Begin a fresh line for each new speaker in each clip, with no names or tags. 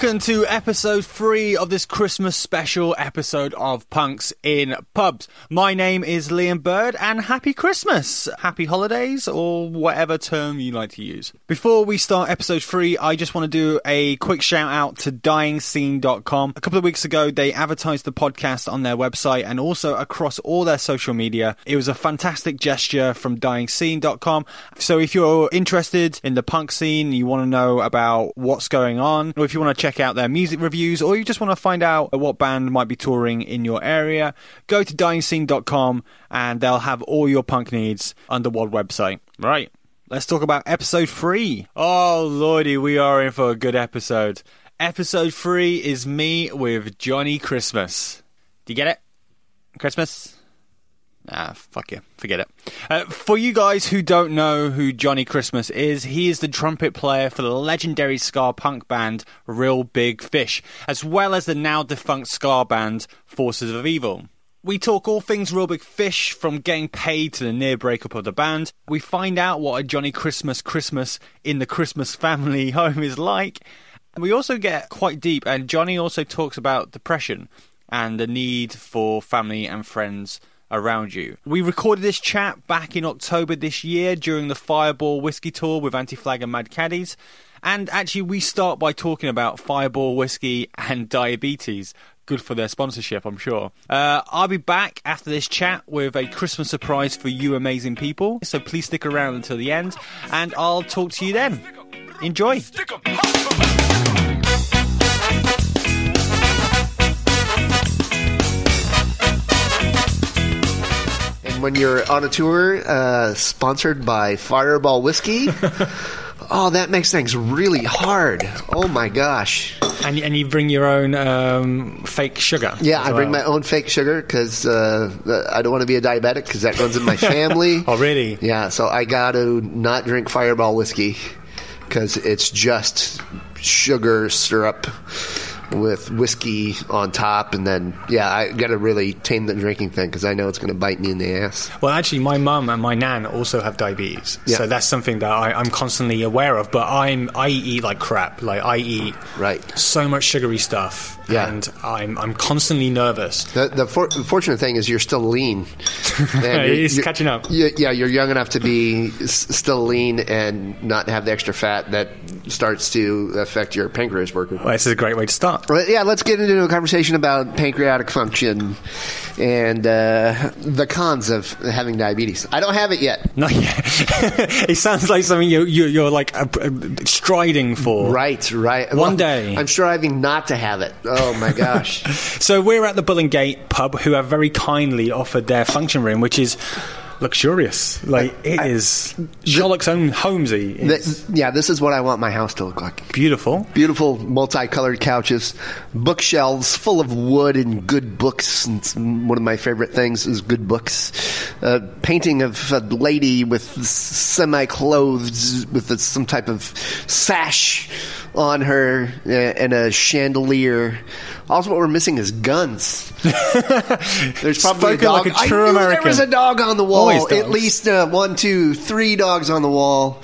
welcome to episode three of this Christmas special episode of Punks in Pubs. My name is Liam Bird, and happy Christmas! Happy holidays, or whatever term you like to use. Before we start episode three, I just want to do a quick shout out to DyingScene.com. A couple of weeks ago, they advertised the podcast on their website and also across all their social media. It was a fantastic gesture from DyingScene.com. So if you're interested in the punk scene, you want to know about what's going on, or if you want to check out their music reviews, or you just want to find out what band might be touring in your area, go to dyingscene.com and they'll have all your punk needs under one website. Right. Let's talk about episode three. Oh, lordy, we are in for a good episode. Episode three is me with Johnny Christmas. Do you get it? Christmas? Ah, fuck you. Forget it. Uh, for you guys who don't know who Johnny Christmas is, he is the trumpet player for the legendary ska punk band Real Big Fish, as well as the now defunct ska band Forces of Evil. We talk all things Real Big Fish, from getting paid to the near breakup of the band. We find out what a Johnny Christmas Christmas in the Christmas family home is like. We also get quite deep, and Johnny also talks about depression and the need for family and friends around you. We recorded this chat back in October this year during the Fireball Whiskey Tour with Anti Flag and Mad Caddies. And actually, we start by talking about Fireball Whiskey and diabetes. Good for their sponsorship, I'm sure. Uh, I'll be back after this chat with a Christmas surprise for you amazing people. So please stick around until the end, and I'll talk to you then. Enjoy.
And when you're on a tour uh, sponsored by Fireball Whiskey, oh, that makes things really hard. Oh my gosh.
And, and you bring your own um, fake sugar.
Yeah, I bring my own fake sugar because uh, I don't want to be a diabetic because that runs in my family.
Oh, really?
Yeah, so I got to not drink Fireball Whiskey because it's just sugar syrup with whiskey on top, and then yeah, I got to really tame the drinking thing because I know it's going to bite me in the ass.
Well, actually, my mum and my nan also have diabetes,
Yeah.
so that's something that I, I'm constantly aware of. But I'm I eat like crap. Like I eat
Right.
so much sugary stuff,
Yeah.
and I'm I'm constantly nervous.
The, the, for, the fortunate thing is you're still lean. And you're-
He's
you're-
catching up.
you- yeah, you're young enough to be s- still lean and not have the extra fat that starts to affect your pancreas working.
Well, this is a great way to start.
Well, yeah, let's get into a conversation about pancreatic function and uh, the cons of having diabetes. I don't have it yet.
Not yet. it sounds like something you, you you're like uh, uh, striding for.
Right, right.
One day.
I'm striving not to have it. Oh my gosh.
So we're at the Bull and Gate pub, who have very kindly offered their function room, which is luxurious. Like it is Sherlock's own homesy.
Th- yeah, this is what I want my house to look like.
beautiful.
Beautiful multicolored couches, bookshelves full of wood and good books. And it's one of my favorite things is good books. Uh, painting of a lady with semi clothed with a, some type of sash on her uh, and a chandelier. Also, what we're missing is guns. There's probably a dog.
like a true
I knew
American.
there was a dog on the wall. At least uh, one, two, three dogs on the wall.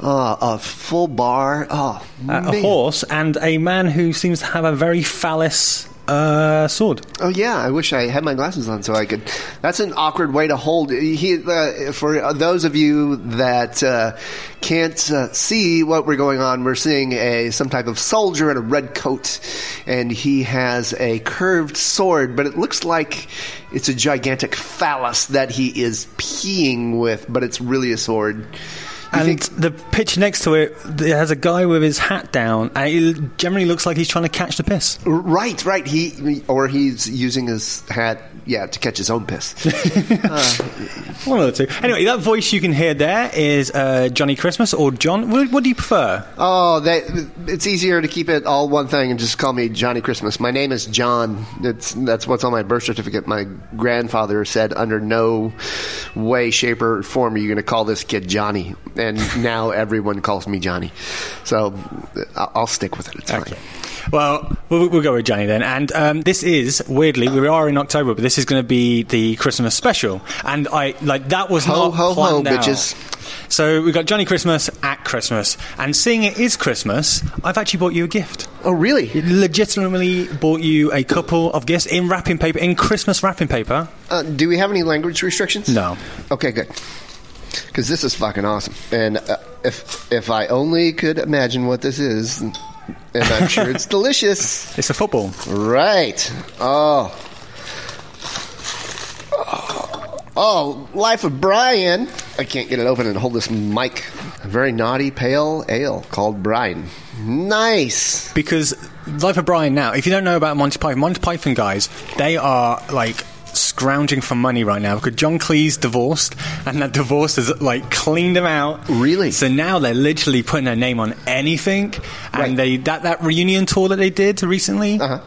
Uh, a full bar. Oh,
Uh, a horse and a man who seems to have a very phallus uh, sword.
Oh yeah, I wish I had my glasses on so I could. That's an awkward way to hold. He, uh, for those of you that uh, can't uh, see what we're going on, we're seeing a some type of soldier in a red coat, and he has a curved sword, but it looks like it's a gigantic phallus that he is peeing with, but it's really a sword. You
And
think-
the pitch next to it, it has a guy with his hat down, and it generally looks like he's trying to catch the piss.
Right, right. He or he's using his hat, yeah, to catch his own piss.
One of the two. Anyway, that voice you can hear there is uh, Johnny Christmas or John. What, what do you prefer?
Oh, that, it's easier to keep it all one thing and just call me Johnny Christmas. My name is John. It's, that's what's on my birth certificate. My grandfather said, under no way, shape, or form are you going to call this kid Johnny. And now everyone calls me Johnny. So I'll, I'll stick with it. It's
Okay.
fine.
Well, we'll, we'll go with Johnny then. And um, this is weirdly, we are in October, but this is going to be the Christmas special. And I like that was
Ho,
not
ho, ho,
planned out.
bitches.
So we've got Johnny Christmas at Christmas, and seeing it is Christmas, I've actually bought you a gift.
Oh, really?
Legitimately bought you a couple of gifts in wrapping paper, in Christmas wrapping paper.
Uh, do we have any language restrictions?
No.
Okay, good. Because this is fucking awesome, and uh, if if I only could imagine what this is, and I'm sure it's delicious.
It's a football.
Right. Oh. Oh, Life of Brian. I can't get it open and hold this mic. A very naughty pale ale called Brian. Nice.
Because Life of Brian now, if you don't know about Monty Python, Monty Python guys, they are like scrounging for money right now because John Cleese divorced and that divorce has like cleaned them out.
Really?
So now they're literally putting their name on anything. And
Right.
they that, that reunion tour that they did recently,
Uh-huh.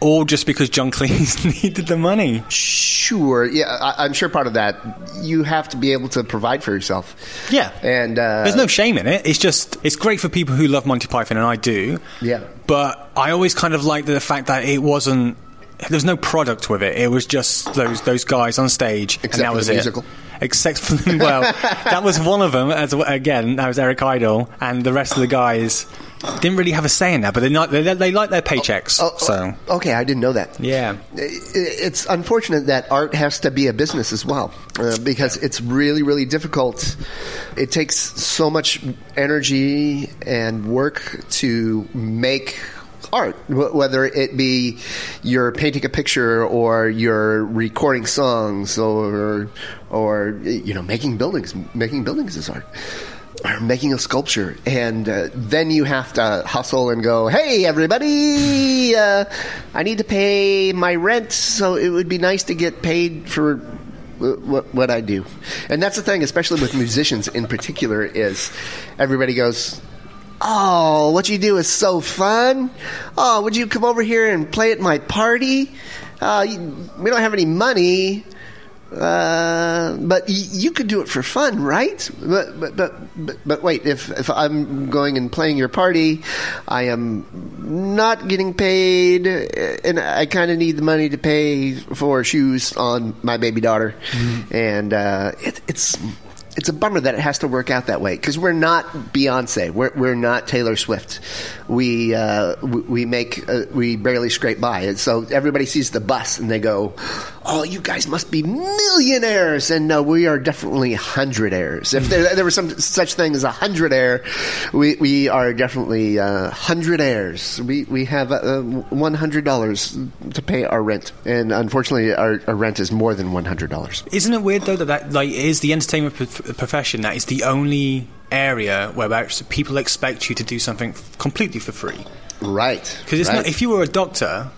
all just because John Cleese needed the money.
Sure. Yeah, I, I'm sure part of that you have to be able to provide for yourself.
Yeah.
And uh,
There's no shame in it. It's just it's great for people who love Monty Python, and I do.
Yeah.
But I always kind of liked the fact that it wasn't. There was no product with it. It was just those those guys on stage, and that
for
was
the
it.
musical.
Except for well, that was one of them. As again, that was Eric Idle, and the rest of the guys didn't really have a say in that. But they not, they, they like their paychecks.
Oh, oh,
so
okay, I didn't know that.
yeah,
It's unfortunate that art has to be a business as well, uh, because it's really, really difficult. It takes so much energy and work to make art, wh- whether it be you're painting a picture or you're recording songs or, or you know, making buildings. Making buildings is art or making a sculpture, and uh, then you have to hustle and go, "Hey, everybody! Uh, I need to pay my rent, so it would be nice to get paid for." wh- What, what I do, and that's the thing, especially with musicians in particular, is everybody goes, "Oh, what you do is so fun! Oh, would you come over here and play at my party? Uh, you, we don't have any money, uh, but y- you could do it for fun, right? But but but but, but wait, if if I'm going and playing your party, I am not getting paid, and I kind of need the money to pay for shoes on my baby daughter, and uh, it, it's. It's a bummer that it has to work out that way because we're not Beyonce, we're, we're not Taylor Swift. We uh, we, we make uh, we barely scrape by, and so everybody sees the bus and they go, "Oh, you guys must be millionaires!" And no, we are definitely hundredaires. If there, there was some such thing as a hundredaire, we we are definitely uh, hundredaires. We we have uh, one hundred dollars to pay our rent, and unfortunately, our, our rent is more than one hundred dollars.
Isn't it weird though that that like is the entertainment profession that is the only area where people expect you to do something completely for free?
Right?
Because it's
right.
not if you were a doctor.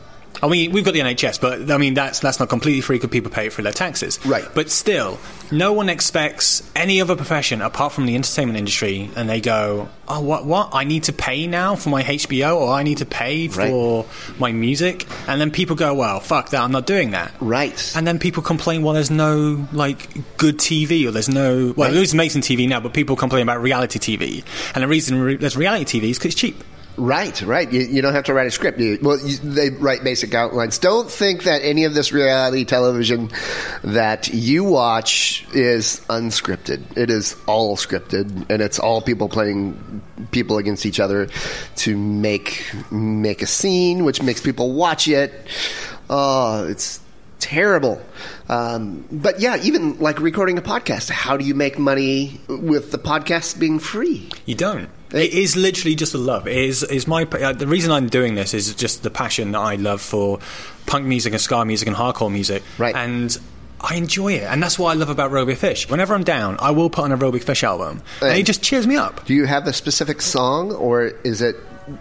I mean, we've got the NHS, but I mean that's that's not completely free because people pay it through their taxes.
Right.
But still, no one expects any other profession apart from the entertainment industry, and they go, "Oh, what? What? I need to pay now for my HBO, or I need to pay
Right.
for my music." And then people go, "Well, fuck that! I'm not doing that."
Right.
And then people complain, well, there's no like good TV, or there's no well,
Right.
there is amazing TV now, but people complain about reality TV, and the reason re- there's reality TV is because it's cheap.
Right, right. You, you don't have to write a script. You, well, you, they write basic outlines. Don't think that any of this reality television that you watch is unscripted. It is all scripted, and it's all people playing people against each other to make make a scene, which makes people watch it. Oh, it's terrible. Um, but yeah, even like recording a podcast, how do you make money with the podcast being free?
You don't. It is literally just a love. It is is my uh, the reason I'm doing this is just the passion that I love for punk music and ska music and hardcore music.
Right.
And I enjoy it, and that's what I love about Real Big Fish. Whenever I'm down, I will put on a Real Big Fish album, and
Hey.
it just cheers me up.
Do you have a specific song, or is it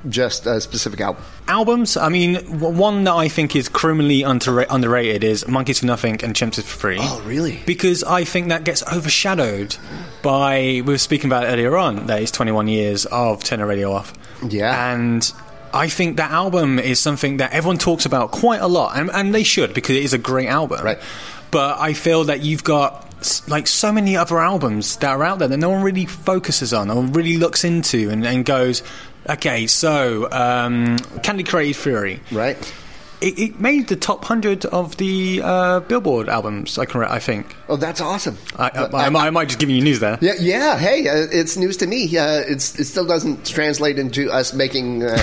just a specific album?
Albums, I mean, one that I think is criminally underra- underrated is Monkeys for Nothing and Chimps for Free.
Oh, really?
Because I think that gets overshadowed by, we were speaking about earlier on, that is 21 years of Turn the Radio Off.
Yeah.
And I think that album is something that everyone talks about quite a lot, and, and they should because it is a great album.
Right.
But I feel that you've got like so many other albums that are out there that no one really focuses on or really looks into and, and goes, okay, so um, Candy Coated Fury.
Right?
it, it made the top hundred of the uh, Billboard albums. I can, I think.
Oh, that's awesome.
I, I, I, might, I might just give you news there.
Yeah, yeah. Hey, uh, it's news to me. Uh, it's it still doesn't translate into us making uh,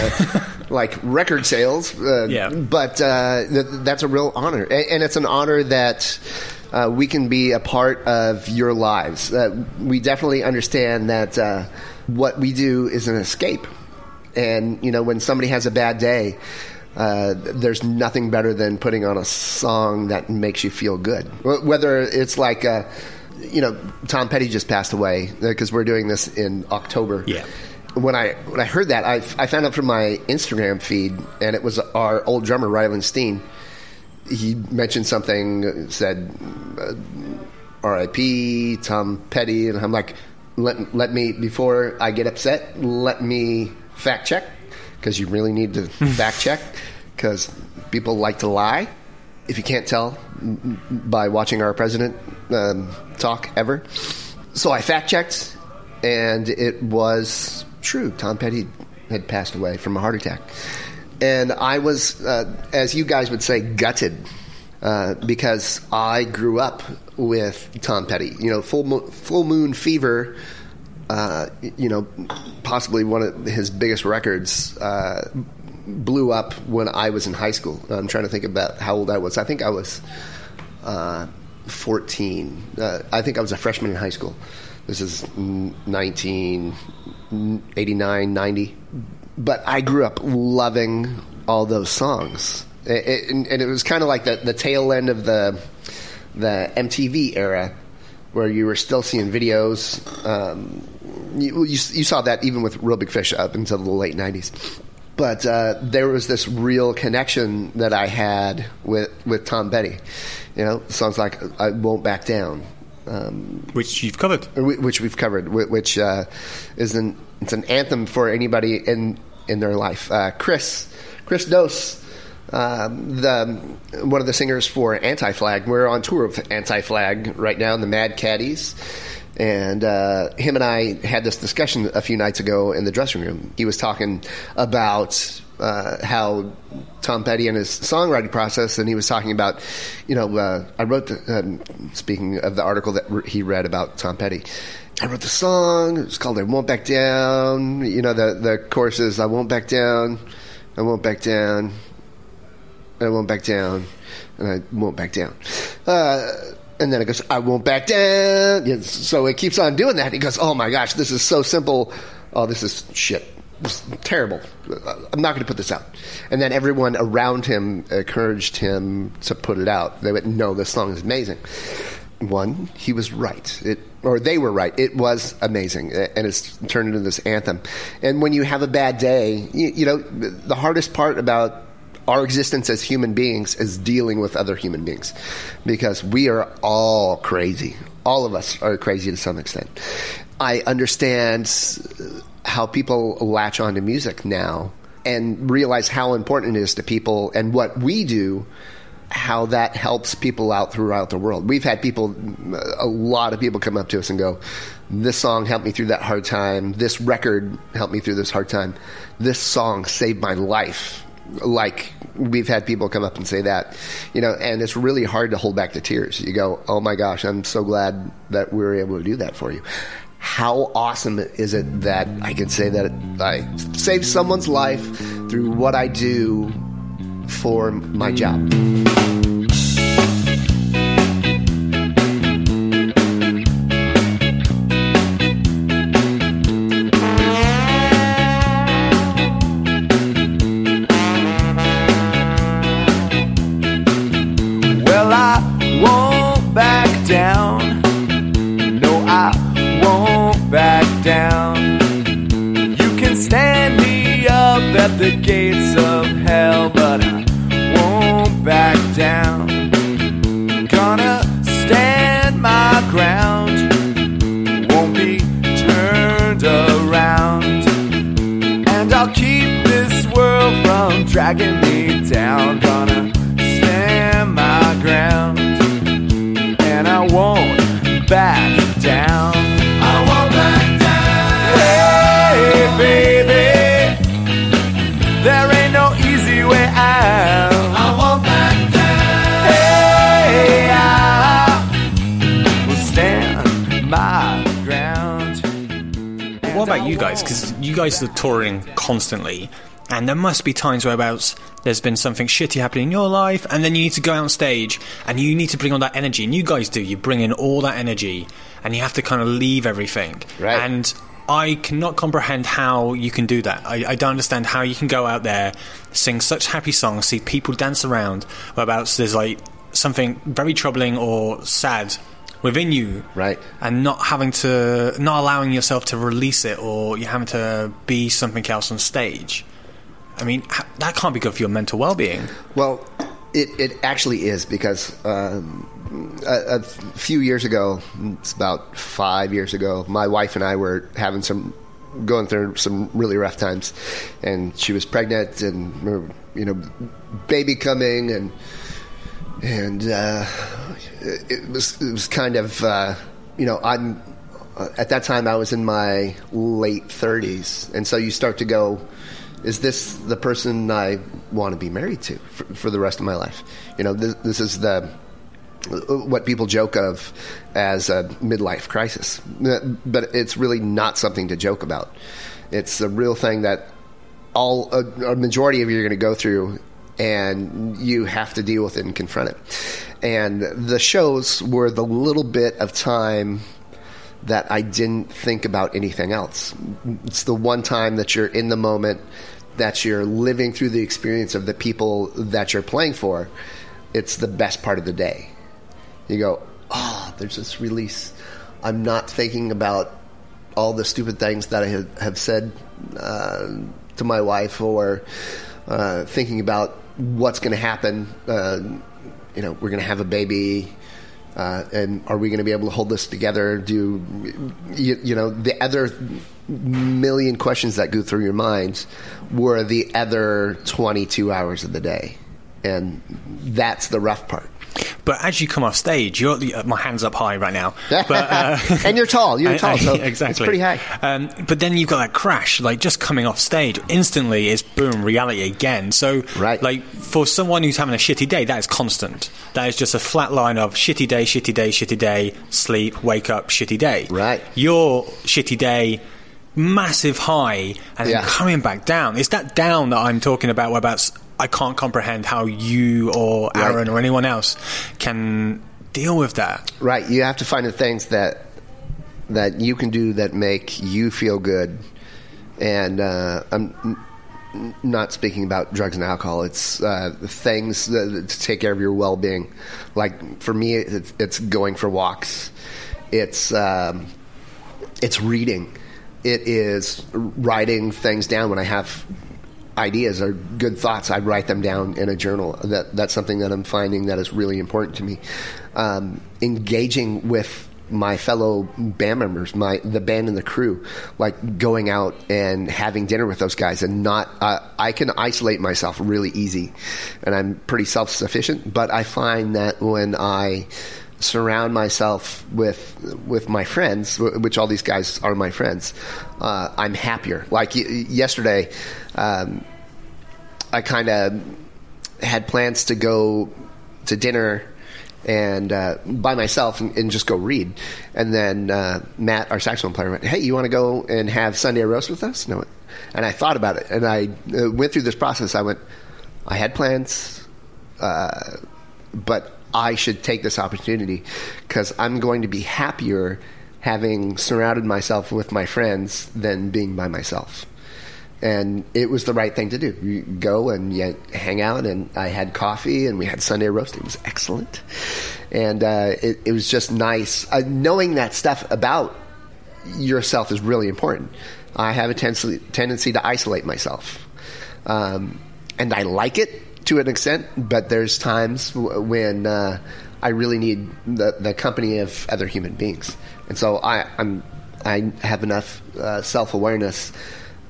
like record sales. Uh,
Yeah.
but uh, th- that's a real honor, and, and it's an honor that. Uh, we can be a part of your lives. Uh, we definitely understand that uh, what we do is an escape, and you know when somebody has a bad day, uh, there's nothing better than putting on a song that makes you feel good. Whether it's like, uh, you know, Tom Petty just passed away because we're doing this in October.
Yeah.
When I when I heard that, I, I found out from my Instagram feed, and it was our old drummer Ryland Steen. He mentioned something, said uh, R.I.P. Tom Petty, and I'm like, let let me before I get upset, let me fact check because you really need to fact check because people like to lie. If you can't tell by watching our president um, talk ever, so I fact checked, and it was true. Tom Petty had passed away from a heart attack, and I was, uh, as you guys would say, gutted uh, because I grew up with Tom Petty. You know, Full Mo- Full Moon Fever. Uh, you know, possibly one of his biggest records uh, blew up when I was in high school. I'm trying to think about how old I was. I think I was uh, 14. Uh, I think I was a freshman in high school. This is 1989, 90. But I grew up loving all those songs. It, it, and, it was kind of like the, the tail end of the the MTV era, where you were still seeing videos. Um, you, you, you saw that even with Real Big Fish up until the late '90s. But uh, there was this real connection that I had with with Tom Petty. You know, songs like "I Won't Back Down," um,
Which you've covered.
which we've covered, which uh, is an it's an anthem for anybody in in their life. Uh, Chris Chris Dose, um, the one of the singers for Anti Flag. We're on tour with Anti Flag right now in the Mad Caddies. And uh, him and I had this discussion a few nights ago in the dressing room. He was talking about uh, how Tom Petty and his songwriting process, and he was talking about, you know, uh, I wrote the, um, speaking of the article that re- he read about Tom Petty. I wrote the song. It's called "I Won't Back Down." You know, the the chorus is "I won't back down, I won't back down, I won't back down, and I won't back down." Uh, and then it goes, "I won't back down." So it keeps on doing that. He goes, "Oh my gosh, this is so simple. Oh, this is shit. This is terrible. I'm not going to put this out." And then everyone around him encouraged him to put it out. They went, "No, this song is amazing." One, he was right. It or they were right. It was amazing, and it's turned into this anthem. And when you have a bad day, you, you know the hardest part about our existence as human beings is dealing with other human beings because we are all crazy. All of us are crazy to some extent. I understand how people latch onto music now and realize how important it is to people and what we do how that helps people out throughout the world. We've had people, a lot of people come up to us and go, This song helped me through that hard time. This record helped me through this hard time. This song saved my life. Like, we've had people come up and say that, you know, and it's really hard to hold back the tears. You go, Oh my gosh, I'm so glad that we were able to do that for you. How awesome is it that I can say that I saved someone's life through what I do for my job?
Touring constantly, and there must be times whereabouts there's been something shitty happening in your life, and then you need to go out on stage and you need to bring all that energy. And you guys do. You bring in all that energy, and you have to kind of leave everything.
Right.
And I cannot comprehend how you can do that. I, I don't understand how you can go out there, sing such happy songs, see people dance around, whereabouts there's like something very troubling or sad within you
Right.
and not having to not allowing yourself to release it or you having to be something else on stage. I mean that can't be good for your mental well-being.
Well, it, it actually is because um, a, a few years ago, it's about five years ago, my wife and I were having some going through some really rough times, and she was pregnant, and you know, baby coming, and and uh, it, was it was kind of uh, you know I'm uh, at that time I was in my late 30s, and so you start to go, is this the person I want to be married to for, for the rest of my life? You know, this, this is the what people joke of as a midlife crisis, but it's really not something to joke about. It's a real thing that all a, a majority of you are going to go through and you have to deal with it and confront it. And the shows were the little bit of time that I didn't think about anything else. It's the one time that you're in the moment, that you're living through the experience of the people that you're playing for. It's the best part of the day. You go, oh, there's this release. I'm not thinking about all the stupid things that I have, said uh, to my wife or uh, thinking about what's going to happen. Uh, you know, we're going to have a baby. Uh, and are we going to be able to hold this together? Do you, you know the other million questions that go through your mind were the other 22 hours of the day, and that's the rough part.
But as you come off stage you're uh, my hands up high right now but uh,
and you're tall. You're tall, so
exactly.
it's pretty high.
Um, but then you've got that crash, like just coming off stage, instantly it's boom, reality again. So,
Right.
like for someone who's having a shitty day, that is constant. That is just a flat line of shitty day, shitty day, shitty day, sleep, wake up, shitty day.
Right.
Your shitty day, massive high, and
Yeah.
then coming back down. It's that down that I'm talking about, whereabouts I can't comprehend how you or
Right.
Aaron or anyone else can deal with that.
Right. You have to find the things that that you can do that make you feel good. And uh, I'm n- not speaking about drugs and alcohol. It's uh, the things that, to take care of your well-being. Like for me, it's, it's going for walks. It's um, it's reading. It is writing things down when I have ideas or good thoughts. I write them down in a journal. That that's something that I'm finding that is really important to me. Um, engaging with my fellow band members, my the band and the crew, like going out and having dinner with those guys, and not. Uh, I can isolate myself really easy, and I'm pretty self sufficient. But I find that when I surround myself with with my friends, which all these guys are my friends, uh, I'm happier. Like y- yesterday, um, I kind of had plans to go to dinner and uh, by myself and, and just go read. And then uh, Matt, our saxophone player, went, "Hey, you want to go and have Sunday roast with us?" No, and I thought about it, and I uh, went through this process. I went, I had plans, uh, but I should take this opportunity because I'm going to be happier having surrounded myself with my friends than being by myself and it was the right thing to do. You go and you hang out, and I had coffee, and we had Sunday roast. It was excellent, and uh, it, it was just nice. Uh, knowing that stuff about yourself is really important. I have a tendency, tendency to isolate myself, um, and I like it to an extent. But there's times w- when uh, I really need the, the company of other human beings, and so I, I'm I have enough uh, self awareness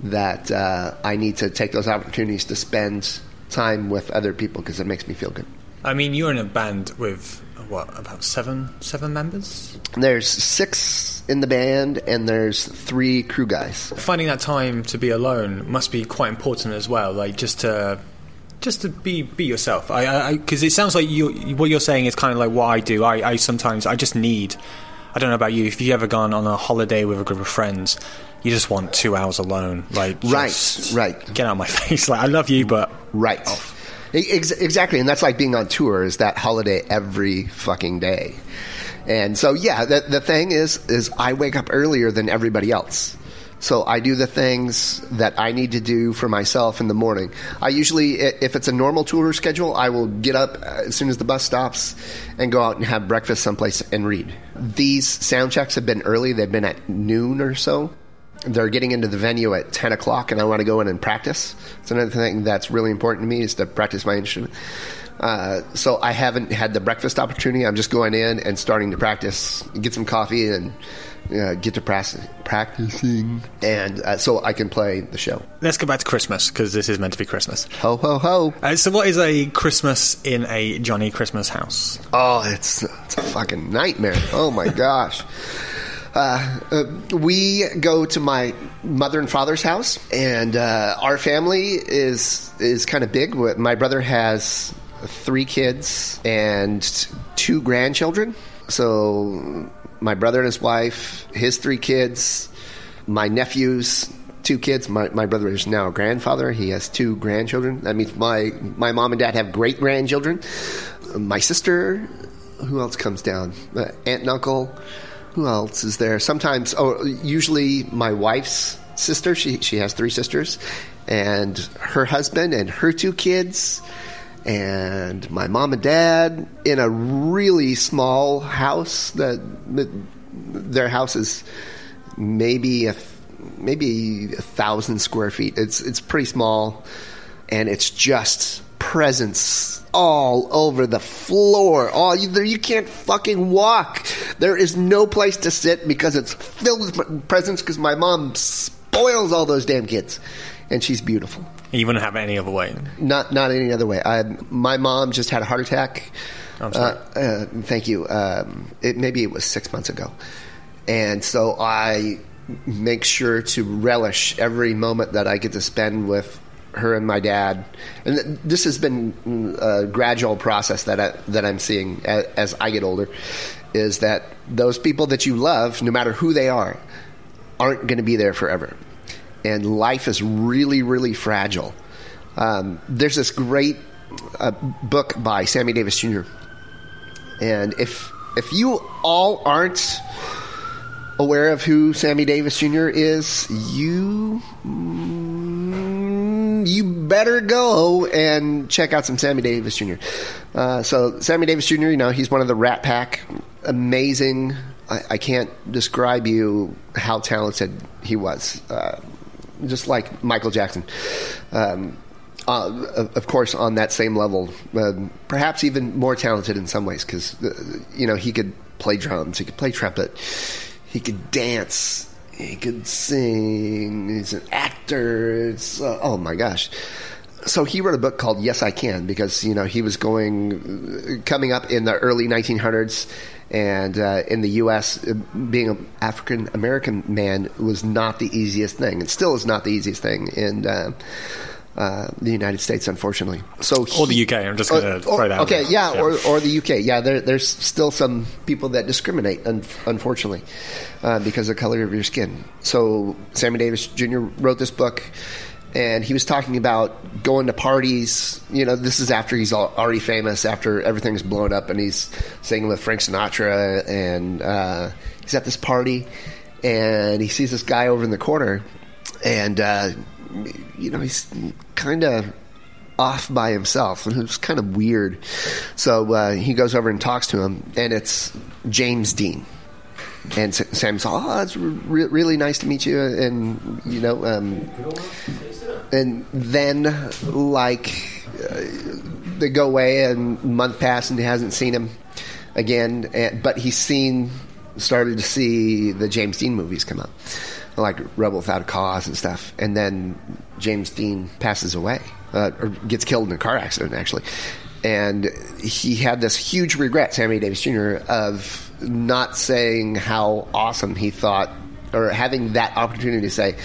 that uh, I need to take those opportunities to spend time with other people because it makes me feel good.
I mean, you're in a band with what about seven seven members?
There's six in the band, and there's three crew guys.
Finding that time to be alone must be quite important as well. Like just to just to be be yourself. I because it sounds like you what you're saying is kind of like what I do. I, I sometimes I just need I don't know about you. If you've ever gone on a holiday with a group of friends, you just want two hours alone. Like,
Right,
just
right.
Get out of my face. Like, I love you, but
Right. Ex- exactly, and that's like being on tour. Is that holiday every fucking day? And so, yeah, the, the thing is, is I wake up earlier than everybody else. So I do the things that I need to do for myself in the morning. I usually, if it's a normal tour schedule, I will get up uh, as soon as the bus stops and go out and have breakfast someplace and read. These sound checks have been early; they've been at noon or so they're getting into the venue at 10 o'clock and I want to go in and practice. It's another thing that's really important to me is to practice my instrument. Uh, so I haven't had the breakfast opportunity. I'm just going in and starting to practice, get some coffee and uh, get to prac- practicing. And uh, so I can play the show.
let's go back to Christmas because this is meant to be Christmas.
Ho, ho, ho.
Uh, so, what is a Christmas in a Johnny Christmas house?
Oh, it's, it's a fucking nightmare. Oh my gosh. Uh, uh, we go to my mother and father's house, and uh, our family is is kind of big. My brother has three kids and two grandchildren. So my brother and his wife, his three kids, my nephews, two kids. My, my brother is now a grandfather. He has two grandchildren. That means my my mom and dad have great grandchildren. My sister, who else comes down? Uh, aunt and uncle. Who else is there? Sometimes, oh, usually my wife's sister. She she has three sisters, and her husband and her two kids, and my mom and dad in a really small house. That, their house is maybe a maybe a thousand square feet. It's it's pretty small, and it's just presents all over the floor. All you, you can't fucking walk. There is no place to sit because it's filled with presents. Because my mom spoils all those damn kids, and she's beautiful.
You wouldn't have any other way.
Not not any other way. I, my mom just had a heart attack.
I'm sorry.
Uh, uh, thank you. Um, it, maybe it was six months ago, and so I make sure to relish every moment that I get to spend with her and my dad. And th- this has been a gradual process that I, that I'm seeing as, as I get older. Is that those people that you love, no matter who they are, aren't going to be there forever, and life is really, really fragile. Um, there's this great uh, book by Sammy Davis Jr. And if if you all aren't aware of who Sammy Davis Jr. is, you you better go and check out some Sammy Davis Jr. Uh, so Sammy Davis Jr. You know he's one of the Rat Pack, amazing. I, I can't describe you how talented he was. Uh, just like Michael Jackson. Um, uh, of course, on that same level, uh, perhaps even more talented in some ways, because you know he could play drums, he could play trumpet, he could dance, he could sing. He's an actor. It's uh, oh my gosh. So he wrote a book called Yes I Can because you know he was going coming up in the early 1900s and uh, in the U.S., being an African American man was not the easiest thing. It still is not the easiest thing in uh, uh, the United States, unfortunately. So
Or the UK. I'm just going to throw that. out
Okay,
there.
yeah, Or, or the UK. Yeah, there, there's still some people that discriminate, un- unfortunately, uh, because of the color of your skin. So Sammy Davis Jr. wrote this book, and he was talking about going to parties. You know, this is after he's al- already famous, after everything's blown up, and he's singing with Frank Sinatra, and uh, he's at this party, and he sees this guy over in the corner, and uh, you know he's kind of off by himself, and it was kind of weird. So uh, he goes over and talks to him, and it's James Dean. And Sam's all, oh, it's re- really nice to meet you, and you know, um, and then like uh, they go away, and month pass, and he hasn't seen him again. And, but he's seen, started to see the James Dean movies come out, like Rebel Without a Cause and stuff. And then James Dean passes away, uh, or gets killed in a car accident, actually. And he had this huge regret, Sammy Davis Jr., of not saying how awesome he thought, or having that opportunity to say,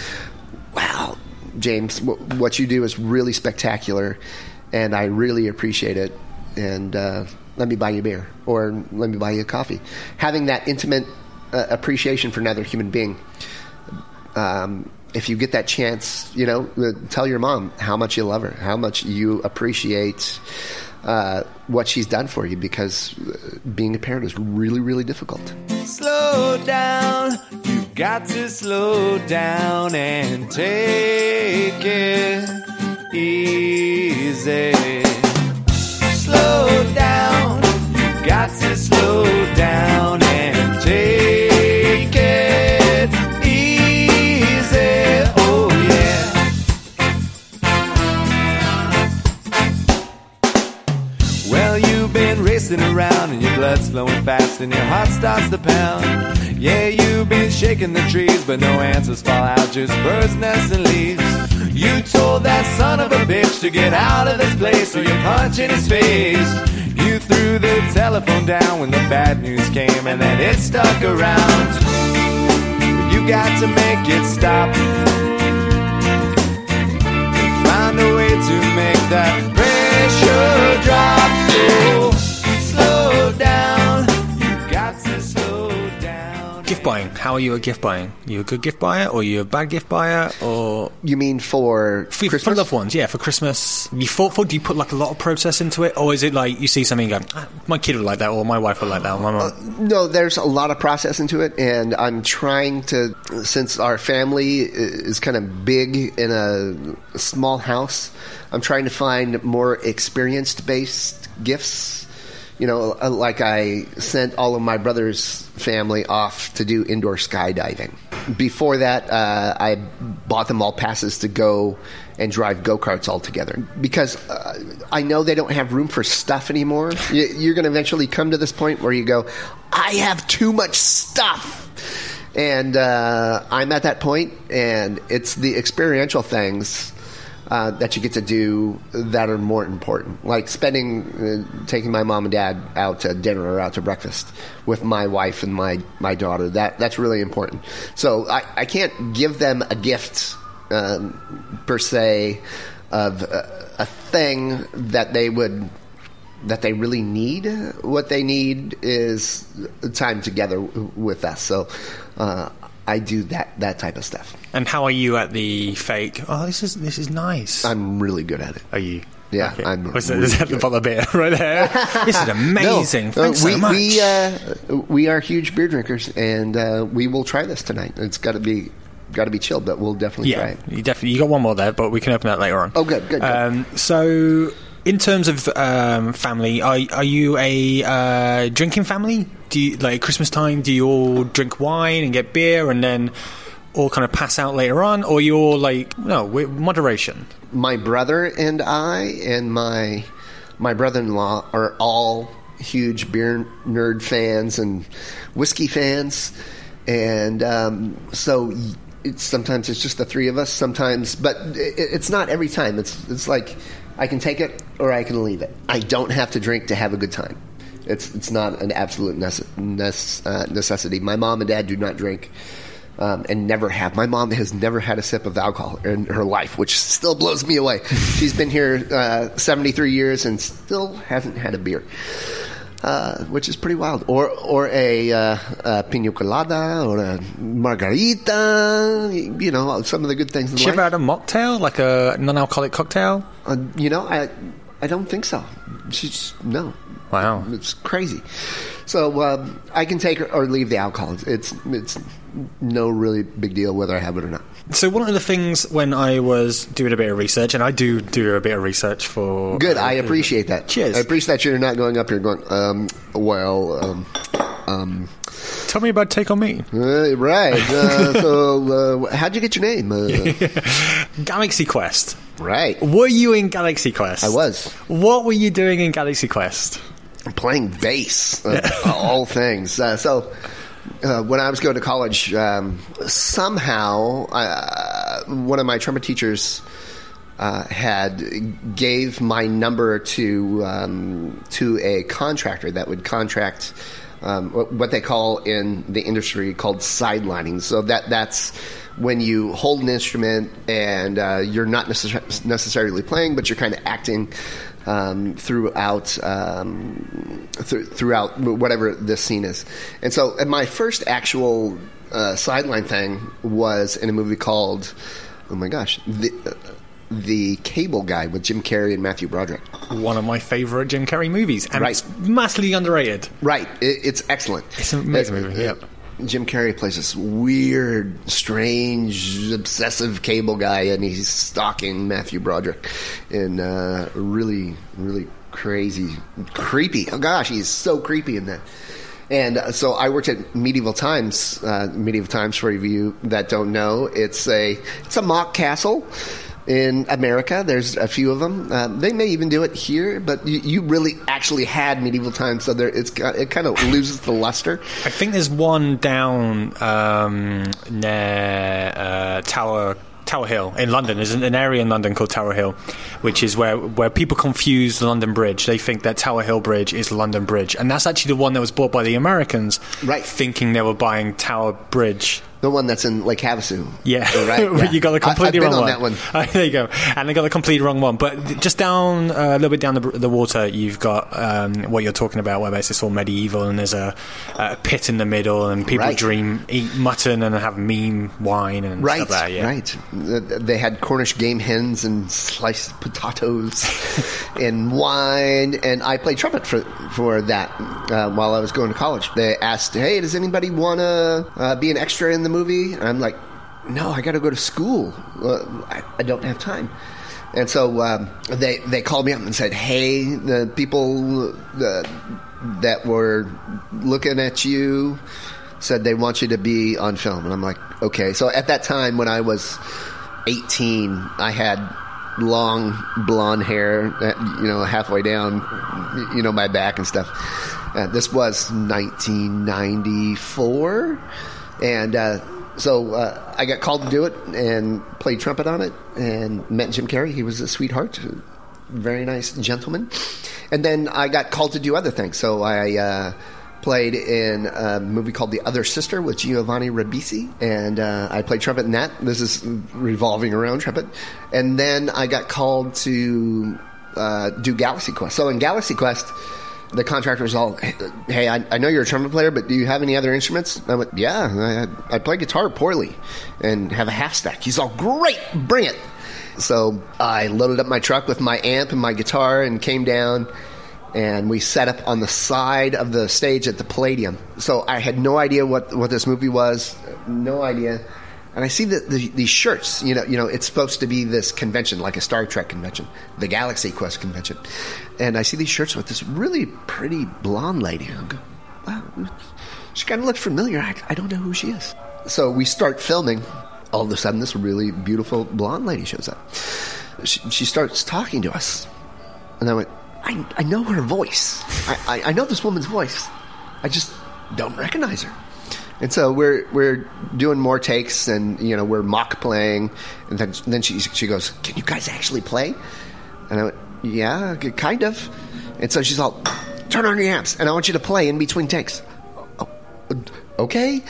wow, James, w- what you do is really spectacular, and I really appreciate it. And uh, let me buy you a beer, or let me buy you a coffee. Having that intimate uh, appreciation for another human being. Um, if you get that chance, you know, tell your mom how much you love her, how much you appreciate uh, what she's done for you, because uh, being a parent is really, really difficult.
Slow down, You've got to slow down and take it easy. Slow down, You've got to slow down racing around and your blood's flowing fast and your heart starts to pound. Yeah, you've been shaking the trees, but no answers fall out, just birds, nests, and leaves. You told that son of a bitch to get out of this place, so you're punching his face. You threw the telephone down when the bad news came, and then it stuck around. You got to make it stop. Find a way to make that pressure drop. So
Gift buying. How are you at gift buying? You a good gift buyer, or you a bad gift buyer, or
You mean for
for, for loved ones? Yeah, for Christmas. You thoughtful? Do you put like a lot of process into it, or is it like you see something and go, ah, my kid would like that, or my wife would like that, or my mom?
No, there's a lot of process into it, and I'm trying to. Since our family is kind of big in a small house, I'm trying to find more experienced based gifts. You know, uh, like I sent all of my brother's family off to do indoor skydiving. Before that, uh, I bought them all passes to go and drive go karts all together because uh, I know they don't have room for stuff anymore. You, you're going to eventually come to this point where you go, I have too much stuff. And uh, I'm at that point, and it's the experiential things uh, that you get to do that are more important, like spending, uh, taking my mom and dad out to dinner or out to breakfast with my wife and my, my daughter. That that's really important. So I, I can't give them a gift um, per se of a, a thing that they would that they really need. What they need is time together with us. So uh, I do that that type of stuff.
And how are you at the fake? Oh, this is this is nice.
I'm really good at it.
are you?
Yeah,
Okay.
I'm
Was
really
is that the bottle of beer right there? this is amazing.
No,
Thanks
uh, we,
so much.
We, uh, we are huge beer drinkers, and uh, we will try this tonight. It's got to be got to be chilled, but we'll definitely try
yeah,
it.
you definitely you got one more there, but we can open that later on.
Oh, good, good, good.
Um, so, in terms of um, family, are are you a uh, drinking family? Do you like Christmas time? Do you all drink wine and get beer and then all kind of pass out later on, or you all like no moderation?
my brother and I and my my brother-in-law are all huge beer nerd fans and whiskey fans, and um, so sometimes it's just the three of us. Sometimes, but it, it's not every time. It's it's like I can take it or I can leave it. I don't have to drink to have a good time. It's it's not an absolute uh, necessity. My mom and dad do not drink um, and never have. My mom has never had a sip of alcohol in her life, which still blows me away. She's been here uh, 73 years and still hasn't had a beer, uh, which is pretty wild. Or or a, uh, a pina colada or a margarita. You know, some of the good things in
you ever had a mocktail, like a non-alcoholic cocktail?
Uh, you know, I I don't think so. She's no.
Wow.
It's crazy. So um, I can take or leave the alcohol. It's it's no really big deal whether I have it or not.
So one of the things when I was doing a bit of research, and I do do a bit of research for
Good.
uh,
I appreciate that.
Cheers.
I appreciate that you're not going up here going, um, well, um, um,
Tell me about Take on Me.
uh, right. Uh, so, uh, how'd you get your name? Uh,
Galaxy Quest.
right.
Were you in Galaxy Quest?
I was
What were you doing in Galaxy Quest?
playing bass, uh, all things. Uh, so, uh, when I was going to college, um, somehow uh, one of my trumpet teachers uh, had gave my number to um, to a contractor that would contract um, what they call in the industry called sidelining. So that that's when you hold an instrument and uh, you're not necess- necessarily playing, but you're kind of acting um, throughout um, th- throughout whatever this scene is. And so, and my first actual uh, sideline thing was in a movie called oh my gosh the. Uh, the Cable Guy with Jim Carrey and Matthew Broderick.
One of my favorite Jim Carrey movies, and
Right.
it's massively underrated.
Right, it, it's excellent.
It's an amazing
Uh,
movie, yep.
Jim Carrey plays this weird, strange, obsessive cable guy, and he's stalking Matthew Broderick in uh, really, really crazy, creepy. Oh gosh, he's so creepy in that. And uh, so I worked at Medieval Times. Uh, Medieval Times, for you that don't know, it's a it's a mock castle in America. There's a few of them. Uh, they may even do it here, but you, you really actually had Medieval Times, so there it's it kind of loses the luster.
I think there's one down um, near uh, Tower Tower Hill in London. There's an, an area in London called Tower Hill, which is where where people confuse the London Bridge. They think that Tower Hill Bridge is London Bridge, and that's actually the one that was bought by the Americans,
Right.
Thinking they were buying Tower Bridge.
The one that's in Lake Havasu.
Yeah,
right.
But you got the completely
been
wrong
on
one.
that one.
there you go, and they got the completely wrong one. But just down uh, a little bit down the, the water, you've got um, what you're talking about, where it's all medieval, and there's a, a pit in the middle, and people
Right.
dream eat mutton and have mean wine and
Right,
stuff like that. Yeah.
right. Uh, They had Cornish game hens and sliced potatoes and wine, and I played trumpet for for that uh, while I was going to college. They asked, "Hey, does anybody want to uh, be an extra in the movie?" And I'm like, "No, I got to go to school. I, I don't have time." And so um, they they called me up and said, "Hey, the people that were looking at you." said they want you to be on film. And I'm like, okay. So at that time, when I was 18, I had long blonde hair, you know, halfway down, you know, my back and stuff. Uh, this was 1994. And uh, so uh, I got called to do it and played trumpet on it and met Jim Carrey. He was a sweetheart very nice gentleman. And then I got called to do other things. So I uh, played in a movie called The Other Sister with Giovanni Ribisi, and uh, I played trumpet in that. This is revolving around trumpet. And then I got called to uh, do Galaxy Quest. So in Galaxy Quest, the contractor was all, "Hey, I, I know you're a trumpet player, but do you have any other instruments?" I went, "Yeah, I, I play guitar poorly and have a half stack." He's all, "Great, bring it." So I loaded up my truck with my amp and my guitar and came down and we set up on the side of the stage at the Palladium. So I had no idea what what this movie was, no idea. And I see the, the, these shirts. You know, you know, it's supposed to be this convention, like a Star Trek convention, the Galaxy Quest convention. And I see these shirts with this really pretty blonde lady. I go, wow, she kind of looked familiar. I, I don't know who she is. So we start filming. All of a sudden, this really beautiful blonde lady shows up. She, she starts talking to us, and I went, I, I know her voice. I, I, I know this woman's voice. I just don't recognize her. And so we're we're doing more takes, and you know we're mock playing, and then then she she goes, "Can you guys actually play?" And I went, "Yeah, kind of." And so she's all, "Turn on your amps, and I want you to play in between takes." "Oh, Okay.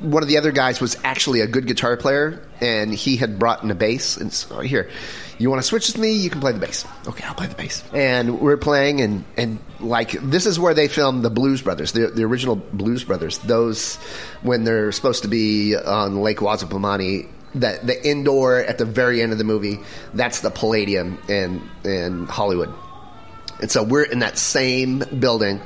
One of the other guys was actually a good guitar player, and he had brought in a bass. And so here, you want to switch with me? You can play the bass. Okay, I'll play the bass. And we're playing, and and like this is where they filmed the Blues Brothers, the the original Blues Brothers. Those when they're supposed to be on Lake Wazzapamani. That the indoor at the very end of the movie, that's the Palladium in in Hollywood. And so we're in that same building,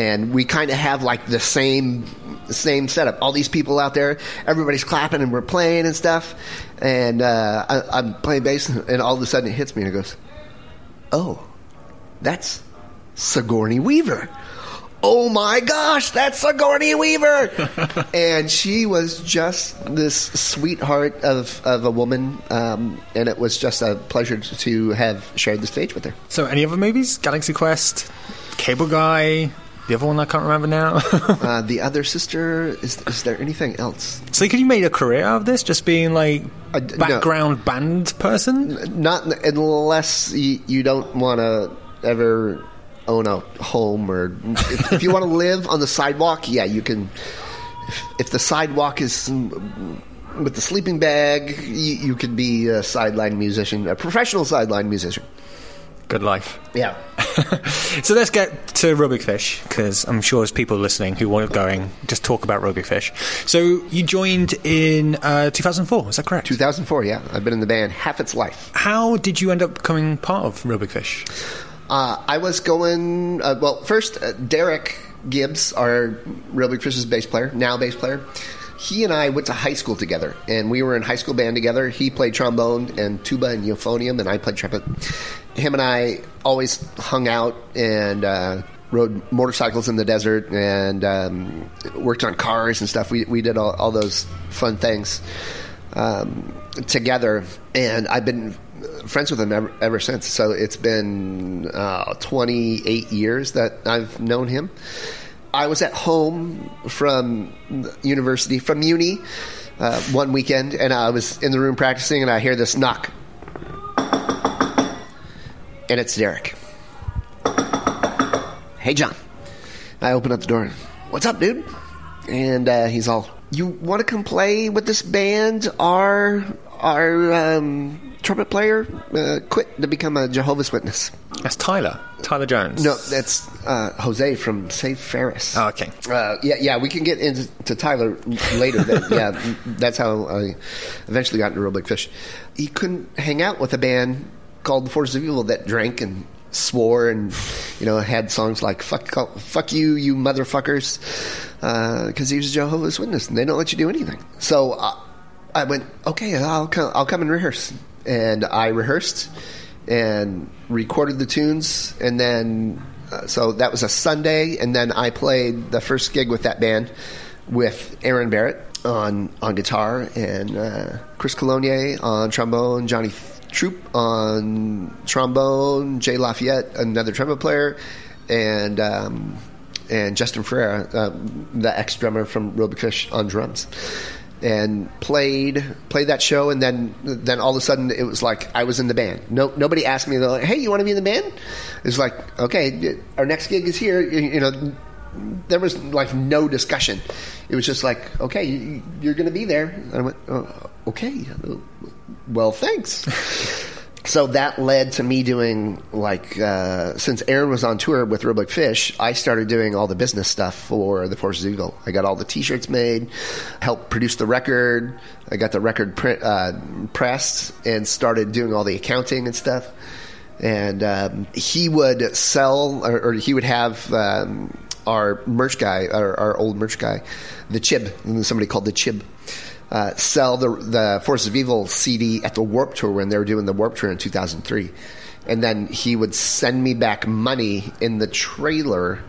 and we kind of have like the same same setup. All these people out there, everybody's clapping, and we're playing and stuff. And uh, I, I'm playing bass, and all of a sudden it hits me, and it goes, "Oh, that's Sigourney Weaver." Oh my gosh, that's Sigourney Weaver! and she was just this sweetheart of, of a woman, um, and it was just a pleasure to have shared the stage with her.
So, any other movies? Galaxy Quest, Cable Guy, the other one I can't remember now.
Uh, the other sister is is there anything else?
so, could you make a career out of this, just being like
Uh, d- no.
background band person?
Not unless you, you don't want to ever own a home or if, if you want to live on the sidewalk. Yeah, you can. If, if the sidewalk is with the sleeping bag, you, you could be a sideline musician, a professional sideline musician.
Good life.
Yeah.
so let's get to Real Big Fish because I'm sure there's people listening who want going just talk about Real Big Fish. So you joined in uh, 2004, is that correct?
2004, yeah. I've been in the band half its life.
How did you end up becoming part of Real Big Fish?
Uh, I was going, uh, well, first, uh, Derek Gibbs, our Real Big Fish's bass player, now bass player, he and I went to high school together, and we were in high school band together. He played trombone and tuba and euphonium, and I played trumpet. Him and I always hung out and uh, rode motorcycles in the desert and um, worked on cars and stuff. We, we did all, all those fun things um, together, and I've been friends with him ever, ever since. So it's been uh, 28 years that I've known him. I was at home from university, from uni, uh, one weekend, and I was in the room practicing, and I hear this knock. And it's Derek. Hey, John. I open up the door. What's up, dude? And uh, he's all, You want to come play with this band? Our, our um, trumpet player uh, quit to become a Jehovah's Witness.
That's Tyler. Tyler Jones.
No, that's uh, Jose from Save Ferris.
Oh, okay.
Uh, yeah, yeah, we can get into Tyler later. That, yeah, that's how I eventually got into Real Big Fish. He couldn't hang out with a band called The Forces of Evil that drank and swore and you know had songs like "fuck, fuck you, you motherfuckers," because uh, he was a Jehovah's Witness and they don't let you do anything. So uh, I went, okay, I'll come, I'll come and rehearse, and I rehearsed and recorded the tunes, and then uh, so that was a Sunday, and then I played the first gig with that band with Aaron Barrett on on guitar and uh, Chris Colonier on trombone, Johnny Troop on trombone, Jay Lafayette, another trumpet player, and um, and Justin Ferreira, uh, the ex drummer from Real Big Fish, on drums and played played that show, and then then all of a sudden it was like I was in the band. No, nobody asked me, They're like, "Hey, you want to be in the band?" It's like, okay, our next gig is here. You know, there was like no discussion. It was just like, okay, you're going to be there. And I went, oh, okay, well, thanks. So that led to me doing like uh, since Aaron was on tour with Real Big Fish, I started doing all the business stuff for the Forces Eagle. I got all the T-shirts made, helped produce the record. I got the record print, uh, pressed and started doing all the accounting and stuff. And um, he would sell, or, or he would have um, our merch guy, our, our old merch guy, the Chib, somebody called the Chib uh, sell the the Forces of Evil CD at the Warped Tour when they were doing the Warped Tour in 2003, and then he would send me back money in the trailer.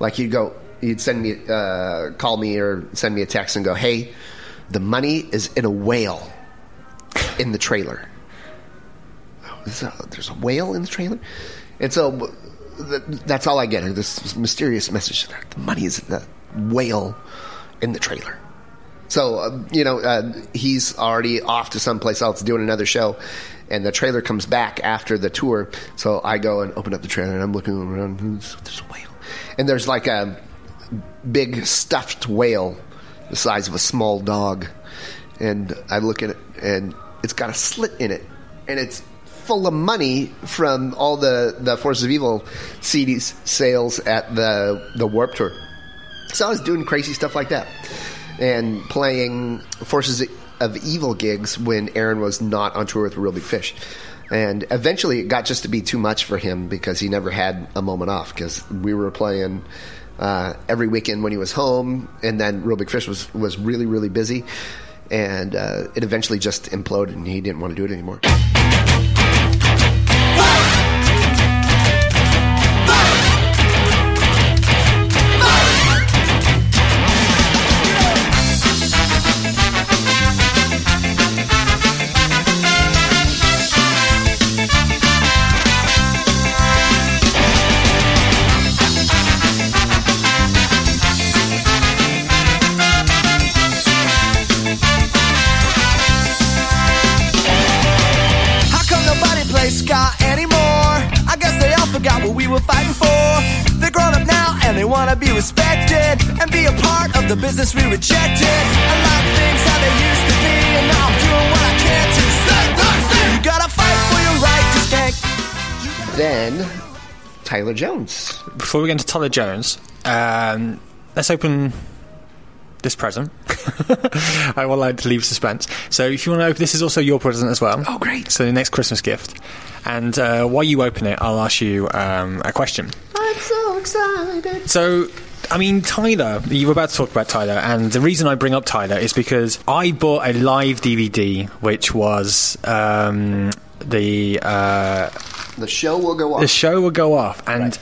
Like he'd go, he'd send me, uh, call me or send me a text and go, "Hey, the money is in a whale in the trailer." there's a whale in the trailer, and so that's all I get. This mysterious message: the money is in the whale in the trailer. So, uh, you know, uh, he's already off to someplace else doing another show, and the trailer comes back after the tour. So I go and open up the trailer, and I'm looking around. There's a whale, and there's like a big stuffed whale the size of a small dog, and I look at it, and it's got a slit in it, and it's full of money from all the the Forces of Evil CDs sales at the the Warped Tour. So I was doing crazy stuff like that and playing Forces of Evil gigs when Aaron was not on tour with Real Big Fish. And eventually it got just to be too much for him because he never had a moment off because we were playing uh, every weekend when he was home, and then Real Big Fish was, was really, really busy. And uh, it eventually just imploded and he didn't want to do it anymore. Tyler Jones.
Before we get into Tyler Jones, um, let's open this present. I would like to leave suspense. So, if you want to open, this is also your present as well.
Oh, great.
So, the next Christmas gift. And uh, while you open it, I'll ask you um, a question.
I'm so excited.
So, I mean, Tyler, you were about to talk about Tyler, and the reason I bring up Tyler is because I bought a live DVD, which was um, the uh,
The show will go on.
the show will go off, and
Right.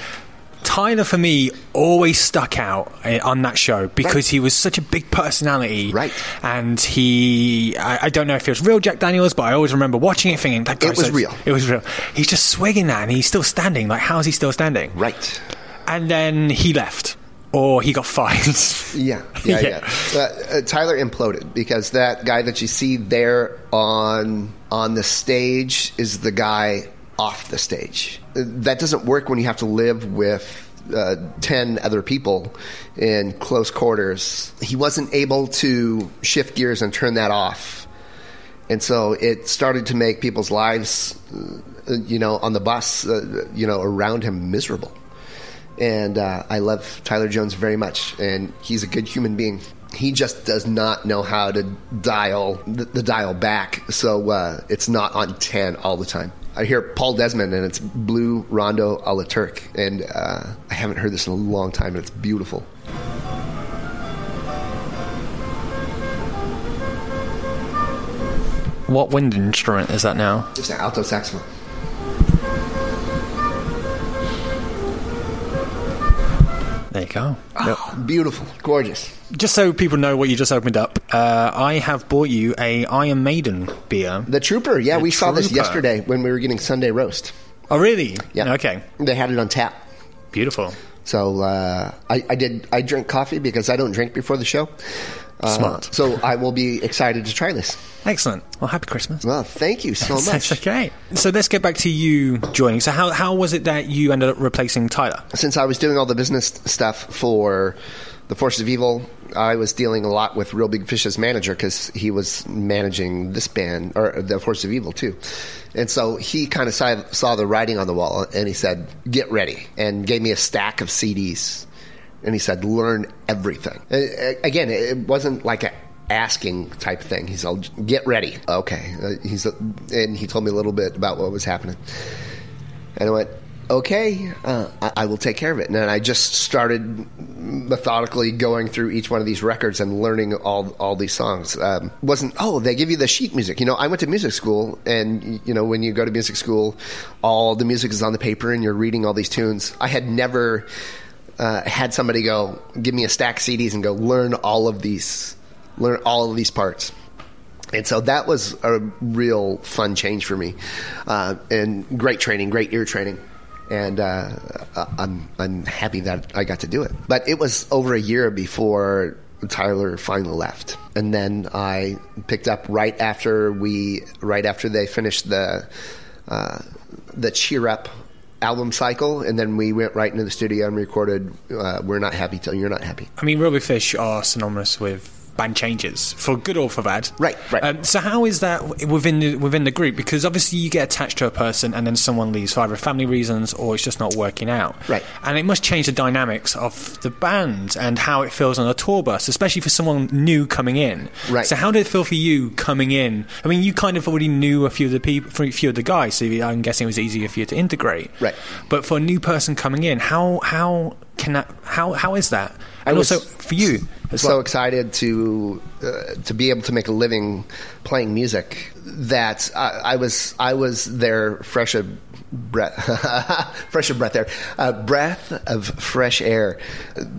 Tyler for me always stuck out uh, on that show because
Right.
he was such a big personality,
Right.
And he, I, I don't know if it was real Jack Daniels, but I always remember watching it, thinking that guy's
was
so-
real.
It was real. He's just swigging that, and he's still standing. Like, how is he still standing?
right.
And then he left, or he got fired.
Yeah, yeah,
Yeah.
yeah. Uh, uh, Tyler imploded because that guy that you see there on on the stage is the guy off the stage. That doesn't work when you have to live with uh, ten other people in close quarters. He wasn't able to shift gears and turn that off, and so it started to make people's lives, uh, you know, on the bus, uh, you know, around him miserable and uh, I love Tyler Jones very much, and he's a good human being. He just does not know how to dial the, the dial back, so uh, it's not on ten all the time. I hear Paul Desmond, and it's Blue Rondo a la Turk, and uh, I haven't heard this in a long time, and it's beautiful.
what wind instrument is that now?
It's an alto saxophone.
There you go.
Beautiful, gorgeous.
Just so people know what you just opened up, uh, I have bought you a Iron Maiden beer.
The Trooper, yeah,
The
we saw this yesterday when we were getting Sunday roast.
Oh, really?
Yeah,
Okay.
They had it on tap.
Beautiful.
So uh, I, I did. I drink coffee because I don't drink before the show. Uh,
Smart.
So I will be excited to try this.
Excellent. Well, happy Christmas.
Well, thank you so
That's
much.
okay. So let's get back to you joining. So how how was it that you ended up replacing Tyler?
Since I was doing all the business stuff for the Forces of Evil, I was dealing a lot with Real Big Fish as manager because he was managing this band or the Forces of Evil too. And so he kind of saw, saw the writing on the wall and he said, "Get ready," and gave me a stack of CDs. And he said, "Learn everything." Again, it wasn't like a asking type thing. He said, "Get ready." Okay. Uh, he's and he told me a little bit about what was happening. And I went, okay, uh, I, will take care of it. And I just started methodically going through each one of these records and learning all all these songs. Um, wasn't oh they give you the sheet music. You know, I went to music school, and you know when you go to music school, all the music is on the paper, and you're reading all these tunes. I had never. Uh, had somebody go give me a stack of CDs and go learn all of these, learn all of these parts. And so that was a real fun change for me, uh, and great training, great ear training, and uh, I'm I'm happy that I got to do it. But it was over a year before Tyler finally left, and then I picked up right after we right after they finished the uh, the Cheer Up album cycle, and then we went right into the studio and recorded uh, "We're Not Happy Till You're Not Happy."
I mean, Real Big Fish are synonymous with band changes, for good or for bad.
Right, right.
Um, so how is that within the, within the group? Because obviously you get attached to a person and then someone leaves for either family reasons or it's just not working out.
Right.
And it must change the dynamics of the band and how it feels on a tour bus, especially for someone new coming in.
Right.
So how did it feel for you coming in? I mean, you kind of already knew a few of the people, a few of the guys, so I'm guessing it was easier for you to integrate.
Right.
But for a new person coming in, how how can that how how is that? And
was
also for you
so
well.
excited to uh, to be able to make a living playing music that I, I was I was their fresh of breath fresh of breath air uh, breath of fresh air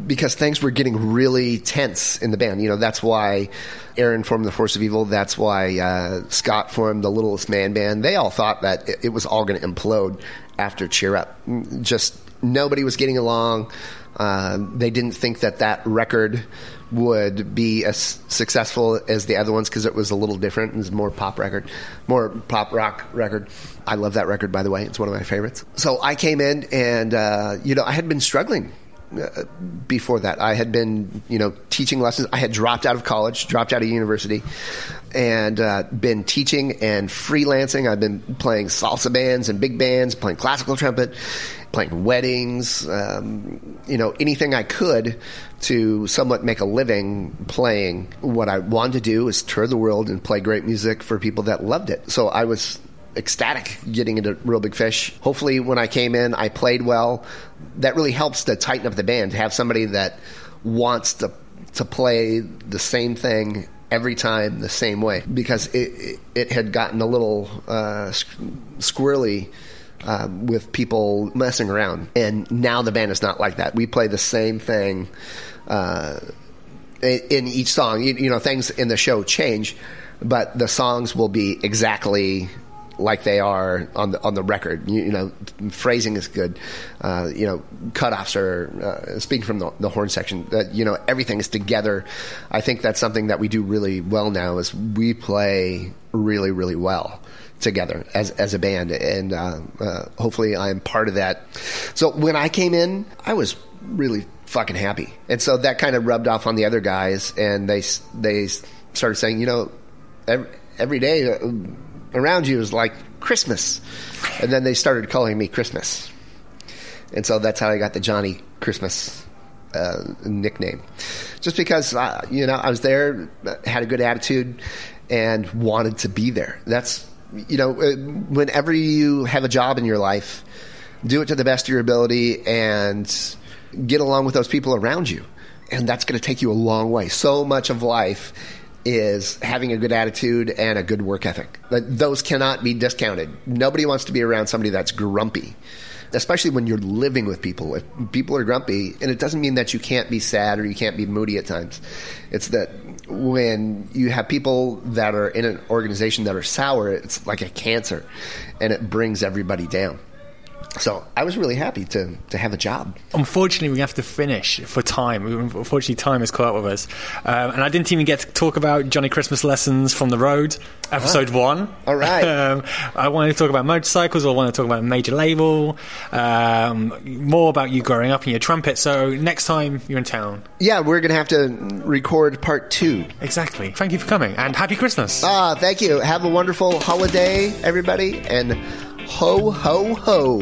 because things were getting really tense in the band. You know that's why Aaron formed the Force of Evil. That's why uh, Scott formed the Littlest Man Band. They all thought that it, it was all going to implode after Cheer Up. Just nobody was getting along. Uh, they didn't think that that record would be as successful as the other ones because it was a little different. It was more pop record, more pop rock record. I love that record, by the way. It's one of my favorites. So I came in and, uh, you know, I had been struggling uh, before that. I had been, you know, teaching lessons. I had dropped out of college, dropped out of university, and uh, been teaching and freelancing. I've been playing salsa bands and big bands, playing classical trumpet, playing weddings, um, you know, anything I could to somewhat make a living playing. What I wanted to do is tour the world and play great music for people that loved it. So I was ecstatic getting into Real Big Fish. Hopefully, when I came in, I played well. That really helps to tighten up the band to have somebody that wants to to play the same thing every time the same way because it it, had gotten a little uh, squirrely. Um, with people messing around, and now the band is not like that. We play the same thing uh, in, each song. You, you know, things in the show change, but the songs will be exactly like they are on the on the record. You, you know, phrasing is good. Uh, you know, cutoffs are uh, speaking from the, the horn section. That you know everything is together. I think that's something that we do really well now. Is we play really really well together as as a band, and uh, uh hopefully I'm part of that. So when I came in, I was really fucking happy, and so that kind of rubbed off on the other guys, and they they started saying, you know, every, every day uh, around you is like Christmas. And then they started calling me Christmas. And so that's how I got the Johnny Christmas uh, nickname. Just because, uh, you know, I was there, had a good attitude, and wanted to be there. That's, you know, uh, whenever you have a job in your life, do it to the best of your ability and get along with those people around you. And that's going to take you a long way. So much of life is having a good attitude and a good work ethic. Those cannot be discounted. Nobody wants to be around somebody that's grumpy, especially when you're living with people. If people are grumpy, and it doesn't mean that you can't be sad or you can't be moody at times. It's that when you have people that are in an organization that are sour, it's like a cancer, and it brings everybody down. So I was really happy to, to have a job.
Unfortunately, we have to finish for time. Unfortunately, time has caught up with us. Um, and I didn't even get to talk about Johnny Christmas Lessons from the Road, episode
ah,
one.
All right. Um,
I wanted to talk about motorcycles, or I want to talk about a major label, um, more about you growing up and your trumpet. So next time you're in town.
Yeah, we're going to have to record part two.
Exactly. Thank you for coming, and happy Christmas.
Ah, thank you. Have a wonderful holiday, everybody, and Ho, ho, ho.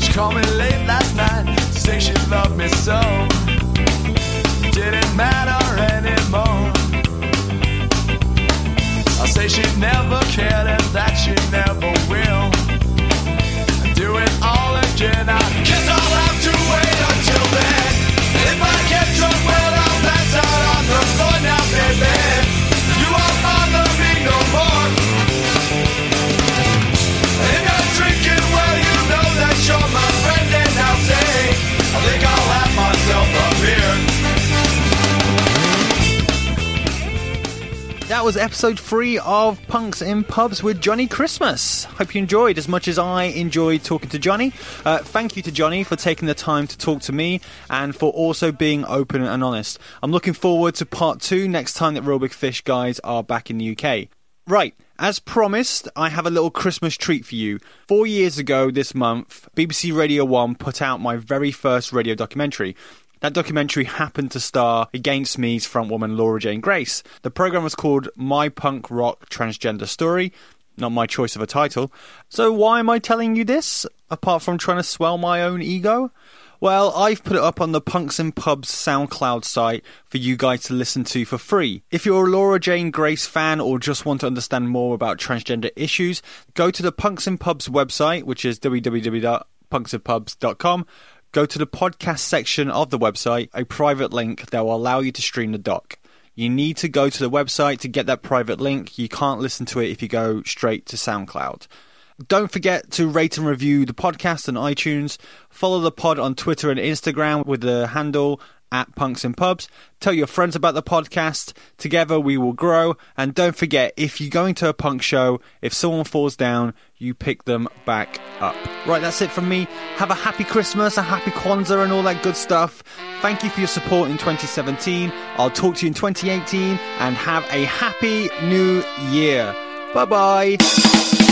She called me late last night, say she loved me so. Didn't matter anymore. I say she never cared and that she never will. Do it all again. I
was episode three of Punks and Pubs with Johnny Christmas. Hope you enjoyed as much as I enjoyed talking to Johnny. Uh, thank you to Johnny for taking the time to talk to me and for also being open and honest. I'm looking forward to part two next time that Real Big Fish guys are back in the UK. Right, as promised, I have a little Christmas treat for you. Four years ago this month, BBC Radio 1 put out my very first radio documentary. That documentary happened to star Against Me's frontwoman Laura Jane Grace. The program was called My Punk Rock Transgender Story. Not my choice of a title. So, why am I telling you this? Apart from trying to swell my own ego? Well, I've put it up on the Punks and Pubs SoundCloud site for you guys to listen to for free. If you're a Laura Jane Grace fan or just want to understand more about transgender issues, go to the Punks and Pubs website, which is www.punksandpubs.com go to the podcast section of the website, a private link that will allow you to stream the doc. You need to go to the website to get that private link. You can't listen to it if you go straight to SoundCloud. Don't forget to rate and review the podcast on iTunes. Follow the pod on Twitter and Instagram with the handle at Punks and Pubs. Tell your friends about the podcast. Together we will grow. And don't forget, if you're going to a punk show, if someone falls down, you pick them back up. Right, that's it from me. Have a happy Christmas, a happy Kwanzaa, and all that good stuff. Thank you for your support in 2017. I'll talk to you in 2018 and have a happy new year. Bye bye.